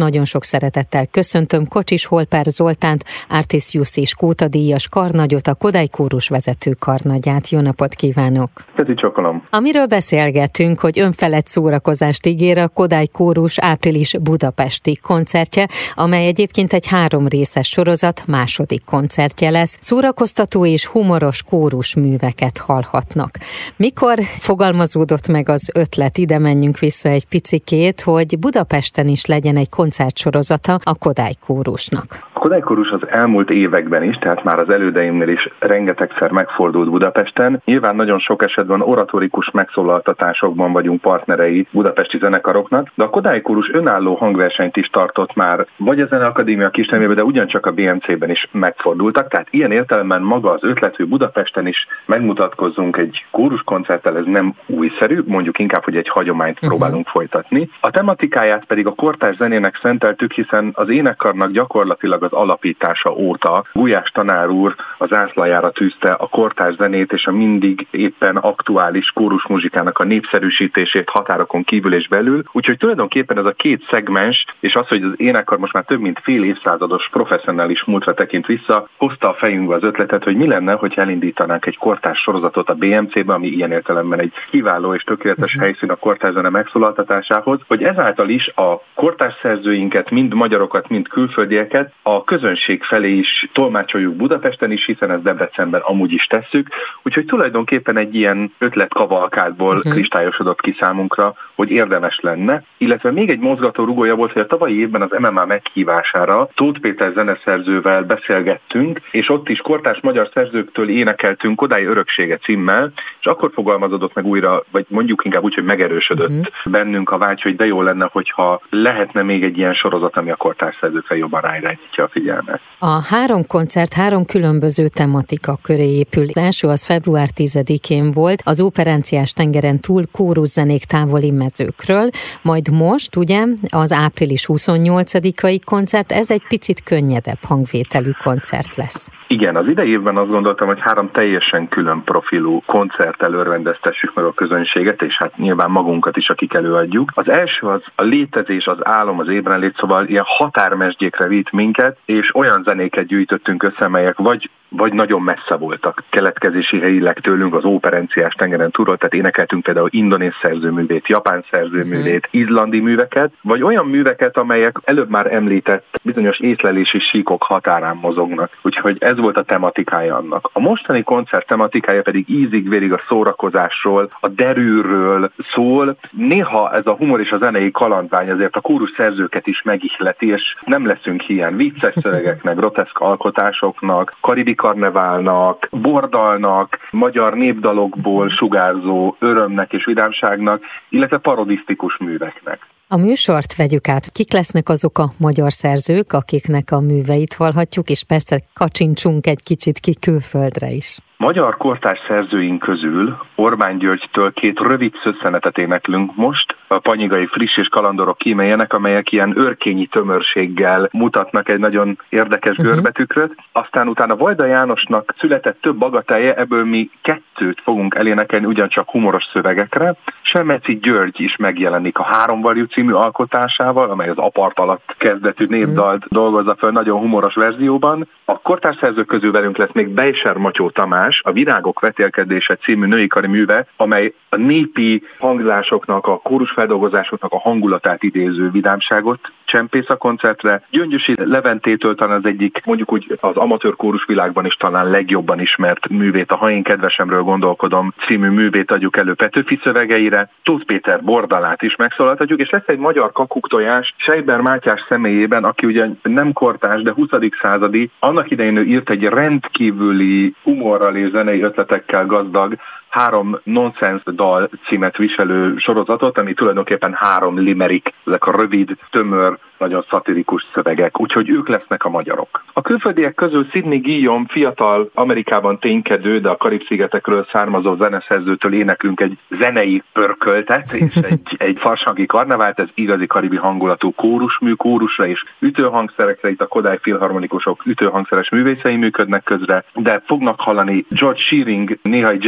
nagyon sok szeretettel köszöntöm Kocsis Holper Zoltánt, Artis és Kóta díjas karnagyot, a Kodály Kórus vezető karnagyát. Jó napot kívánok! Kezi csokolom! Amiről beszélgetünk, hogy önfelett szórakozást ígér a Kodály Kórus április budapesti koncertje, amely egyébként egy három részes sorozat második koncertje lesz. Szórakoztató és humoros kórus műveket hallhatnak. Mikor fogalmazódott meg az ötlet, ide menjünk vissza egy picikét, hogy Budapesten is legyen egy koncertsorozata a Kodály Kórusnak. A Kodály Kórus az elmúlt években is, tehát már az elődeimnél is rengetegszer megfordult Budapesten. Nyilván nagyon sok esetben oratorikus megszólaltatásokban vagyunk partnerei budapesti zenekaroknak, de a Kodály Kórus önálló hangversenyt is tartott már, vagy a Zeneakadémia kisnemében, de ugyancsak a BMC-ben is megfordultak. Tehát ilyen értelemben maga az ötlet, hogy Budapesten is megmutatkozzunk egy kóruskoncerttel, ez nem újszerű, mondjuk inkább, hogy egy hagyományt uh-huh. próbálunk folytatni. A tematikáját pedig a kortárs zenének szenteltük, hiszen az énekkarnak gyakorlatilag az alapítása óta Gulyás tanár úr az ászlajára tűzte a kortárs zenét és a mindig éppen aktuális kórusmuzsikának a népszerűsítését határokon kívül és belül. Úgyhogy tulajdonképpen ez a két szegmens, és az, hogy az énekkar most már több mint fél évszázados professzionális múltra tekint vissza, hozta a fejünkbe az ötletet, hogy mi lenne, hogy elindítanánk egy kortárs sorozatot a BMC-be, ami ilyen értelemben egy kiváló és tökéletes uh-huh. helyszín a kortárs zene megszólaltatásához, hogy ezáltal is a kortárs szerzőinket, mind magyarokat, mind külföldieket a közönség felé is tolmácsoljuk Budapesten is, hiszen ezt Debrecenben amúgy is tesszük. Úgyhogy tulajdonképpen egy ilyen ötletkavalkádból uh-huh. kristályosodott ki számunkra, hogy érdemes lenne. Illetve még egy mozgató rugója volt, hogy a tavalyi évben az MMA meghívására Tóth Péter zeneszerzővel beszélgettünk, és ott is kortárs magyar szerzőktől énekeltünk Kodály öröksége címmel, és akkor fogalmazódott meg újra, vagy mondjuk inkább úgy, hogy megerősödött uh-huh. bennünk a vágy, hogy de jó lenne, hogyha lehetne még egy ilyen sorozat, ami a kortárs szerzőkre jobban ráirányítja a figyelmet. A három koncert három különböző tematika köré épül. Az első az február 10-én volt, az operenciás tengeren túl kóruszenék távoli mezőkről, majd most ugye az április 28-ai koncert, ez egy picit könnyedebb hangvételű koncert lesz. Igen, az idei évben azt gondoltam, hogy három teljesen külön profilú koncerttel örvendeztessük meg a közönséget, és hát nyilván magunkat is, akik előadjuk. Az első az a létezés, az álom, az ébrenlét, szóval ilyen határmesdjékre vitt minket, és olyan zenéket gyűjtöttünk össze, melyek vagy vagy nagyon messze voltak keletkezési helyileg tőlünk az óperenciás tengeren túlról, tehát énekeltünk például indonéz szerzőművét, japán szerzőművét, uh-huh. izlandi műveket, vagy olyan műveket, amelyek előbb már említett bizonyos észlelési síkok határán mozognak. Úgyhogy ez volt a tematikája annak. A mostani koncert tematikája pedig ízig-vérig a szórakozásról, a derűről szól. Néha ez a humor és a zenei kalandvány azért a kórus szerzőket is megihleti, és nem leszünk ilyen vicces szövegeknek, groteszk alkotásoknak, karibi karneválnak, bordalnak, magyar népdalokból sugárzó örömnek és vidámságnak, illetve parodisztikus műveknek. A műsort vegyük át. Kik lesznek azok a magyar szerzők, akiknek a műveit hallhatjuk, és persze kacsincsunk egy kicsit ki külföldre is. Magyar kortárs szerzőink közül Orbán Györgytől két rövid szösszenetet éneklünk most, a panyigai friss és kalandorok kíméljenek, amelyek ilyen örkényi tömörséggel mutatnak egy nagyon érdekes uh-huh. görbetükröt. Aztán utána Vajda Jánosnak született több bagatelje, ebből mi kettőt fogunk elénekelni ugyancsak humoros szövegekre. Semeci György is megjelenik a Háromvarjú című alkotásával, amely az apart alatt kezdetű mhm. népdalt dolgozza fel nagyon humoros verzióban. A kortárs szerzők közül velünk lesz még Beiser Matyó Tamás, András a Virágok vetélkedése című női kari műve, amely a népi hangzásoknak, a kórusfeldolgozásoknak a hangulatát idéző vidámságot csempész a koncertre. Gyöngyösi Leventétől talán az egyik, mondjuk úgy az amatőr kórus világban is talán legjobban ismert művét, a Ha én kedvesemről gondolkodom című művét adjuk elő Petőfi szövegeire. Tóth Péter bordalát is megszólaltatjuk, és lesz egy magyar kakuktojás Sejber Mátyás személyében, aki ugye nem kortás, de 20. századi, annak idején ő írt egy rendkívüli humorral és zenei ötletekkel gazdag három nonsense dal címet viselő sorozatot, ami tulajdonképpen három limerik, ezek a rövid, tömör, nagyon szatirikus szövegek, úgyhogy ők lesznek a magyarok. A külföldiek közül Sidney Guillaume fiatal Amerikában ténykedő, de a Karib-szigetekről származó zeneszerzőtől éneklünk egy zenei pörköltet, és egy, egy farsangi karnevált, ez igazi karibi hangulatú kórusmű, kórusra és ütőhangszerekre, itt a Kodály filharmonikusok ütőhangszeres művészei működnek közre, de fognak hallani George Shearing néha egy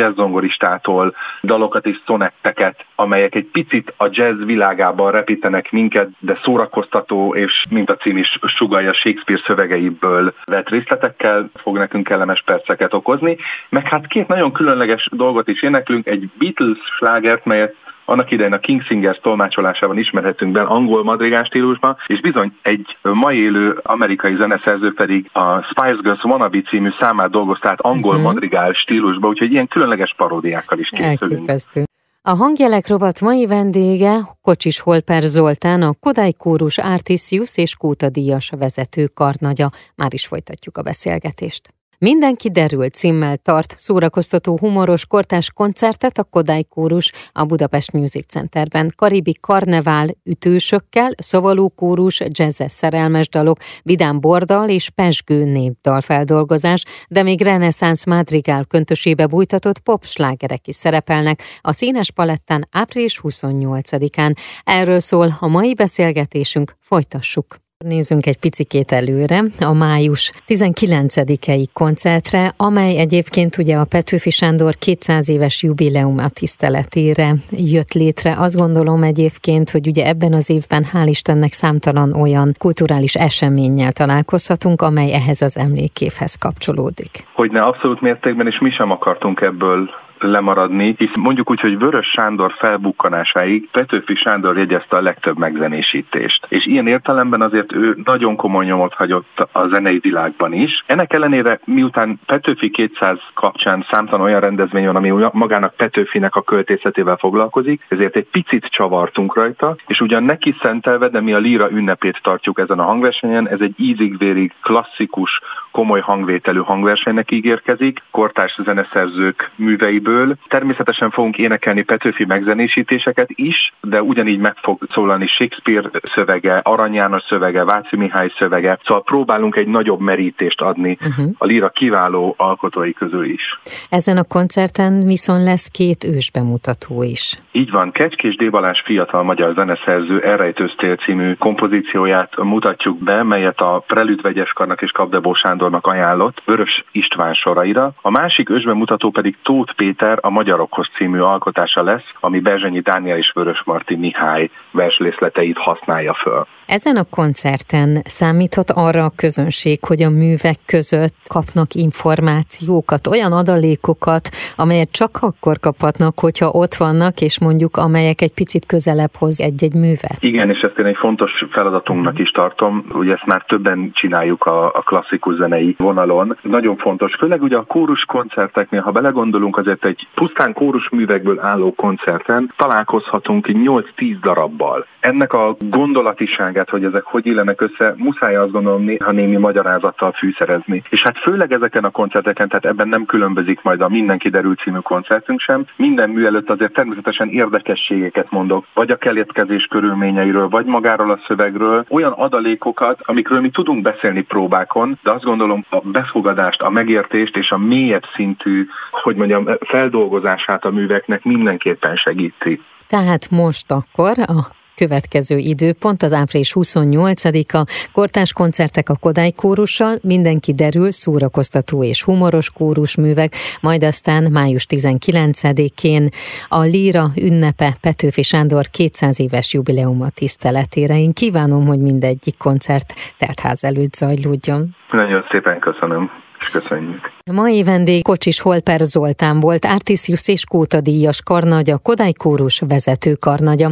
zongoristától dalokat és szonetteket, amelyek egy picit a jazz világában repítenek minket, de szórakoztató és mint a cím is sugalja Shakespeare szövegeiből vett részletekkel fog nekünk kellemes perceket okozni, meg hát két nagyon különleges dolgot is éneklünk, egy Beatles slágert, melyet annak idején a King Singers tolmácsolásában ismerhetünk be angol madrigás stílusban, és bizony egy mai élő amerikai zeneszerző pedig a Spice Girls Wannabe című számát dolgozta át angol uh-huh. madrigál stílusba, úgyhogy ilyen különleges paródiákkal is készülünk. Elképesztő. A hangjelek rovat mai vendége Kocsis Holper Zoltán, a Kodály Kórus Artisius és Kóta Díjas vezető karnagya. Már is folytatjuk a beszélgetést. Mindenki derül címmel tart szórakoztató humoros kortás koncertet a Kodály Kórus a Budapest Music Centerben. Karibi karnevál ütősökkel, szavaló kórus, jazzes szerelmes dalok, vidám bordal és pesgő népdal feldolgozás, de még reneszánsz madrigál köntösébe bújtatott popslágerek is szerepelnek a színes palettán április 28-án. Erről szól a mai beszélgetésünk, folytassuk. Nézzünk egy picikét előre, a május 19-i koncertre, amely egyébként ugye a Petőfi Sándor 200 éves jubileuma tiszteletére jött létre. Azt gondolom egyébként, hogy ugye ebben az évben hál' Istennek számtalan olyan kulturális eseménnyel találkozhatunk, amely ehhez az emlékévhez kapcsolódik. Hogyne, abszolút mértékben, és mi sem akartunk ebből lemaradni, hisz mondjuk úgy, hogy Vörös Sándor felbukkanásáig Petőfi Sándor jegyezte a legtöbb megzenésítést. És ilyen értelemben azért ő nagyon komoly nyomot hagyott a zenei világban is. Ennek ellenére, miután Petőfi 200 kapcsán számtalan olyan rendezvény van, ami magának Petőfinek a költészetével foglalkozik, ezért egy picit csavartunk rajta, és ugyan neki szentelve, de mi a líra ünnepét tartjuk ezen a hangversenyen, ez egy ízig-vérig klasszikus, komoly hangvételű hangversenynek ígérkezik, kortárs zeneszerzők műveiből, ebből. Természetesen fogunk énekelni Petőfi megzenésítéseket is, de ugyanígy meg fog szólalni Shakespeare szövege, Arany János szövege, Váci Mihály szövege, szóval próbálunk egy nagyobb merítést adni uh-huh. a líra kiváló alkotói közül is. Ezen a koncerten viszont lesz két ősbemutató is. Így van, Kecskés Débalás fiatal magyar zeneszerző Elrejtőztél című kompozícióját mutatjuk be, melyet a Prelüt Vegyeskarnak és Kapdebó Sándornak ajánlott Vörös István soraira. A másik ősbemutató pedig Tóth Péter Péter a Magyarokhoz című alkotása lesz, ami Berzsenyi Dániel és Vörös Marti Mihály verslészleteit használja föl. Ezen a koncerten számíthat arra a közönség, hogy a művek között kapnak információkat, olyan adalékokat, amelyet csak akkor kaphatnak, hogyha ott vannak, és mondjuk amelyek egy picit közelebb hoz egy-egy művet. Igen, és ezt én egy fontos feladatunknak is tartom, ugye ezt már többen csináljuk a, a klasszikus zenei vonalon. Nagyon fontos, főleg ugye a kórus koncerteknél, ha belegondolunk, azért egy pusztán kórus művekből álló koncerten találkozhatunk 8-10 darabbal. Ennek a gondolatiságát, hogy ezek hogy illenek össze, muszáj azt gondolom néha némi magyarázattal fűszerezni. És hát főleg ezeken a koncerteken, tehát ebben nem különbözik majd a Mindenki derül című koncertünk sem. Minden mű előtt azért természetesen érdekességeket mondok, vagy a keletkezés körülményeiről, vagy magáról a szövegről, olyan adalékokat, amikről mi tudunk beszélni próbákon, de azt gondolom a befogadást, a megértést és a mélyebb szintű, hogy mondjam, feldolgozását a műveknek mindenképpen segíti. Tehát most akkor a következő időpont az április 28-a, kortás koncertek a Kodály kórussal, mindenki derül, szórakoztató és humoros kórusművek, majd aztán május 19-én a Líra ünnepe Petőfi Sándor 200 éves jubileuma tiszteletére. Én kívánom, hogy mindegyik koncert teltház előtt zajlódjon. Nagyon szépen köszönöm és köszönjük. A mai vendég Kocsis Holper Zoltán volt, Artisius és Kóta díjas karnagya, Kodály Kórus vezető karnagya.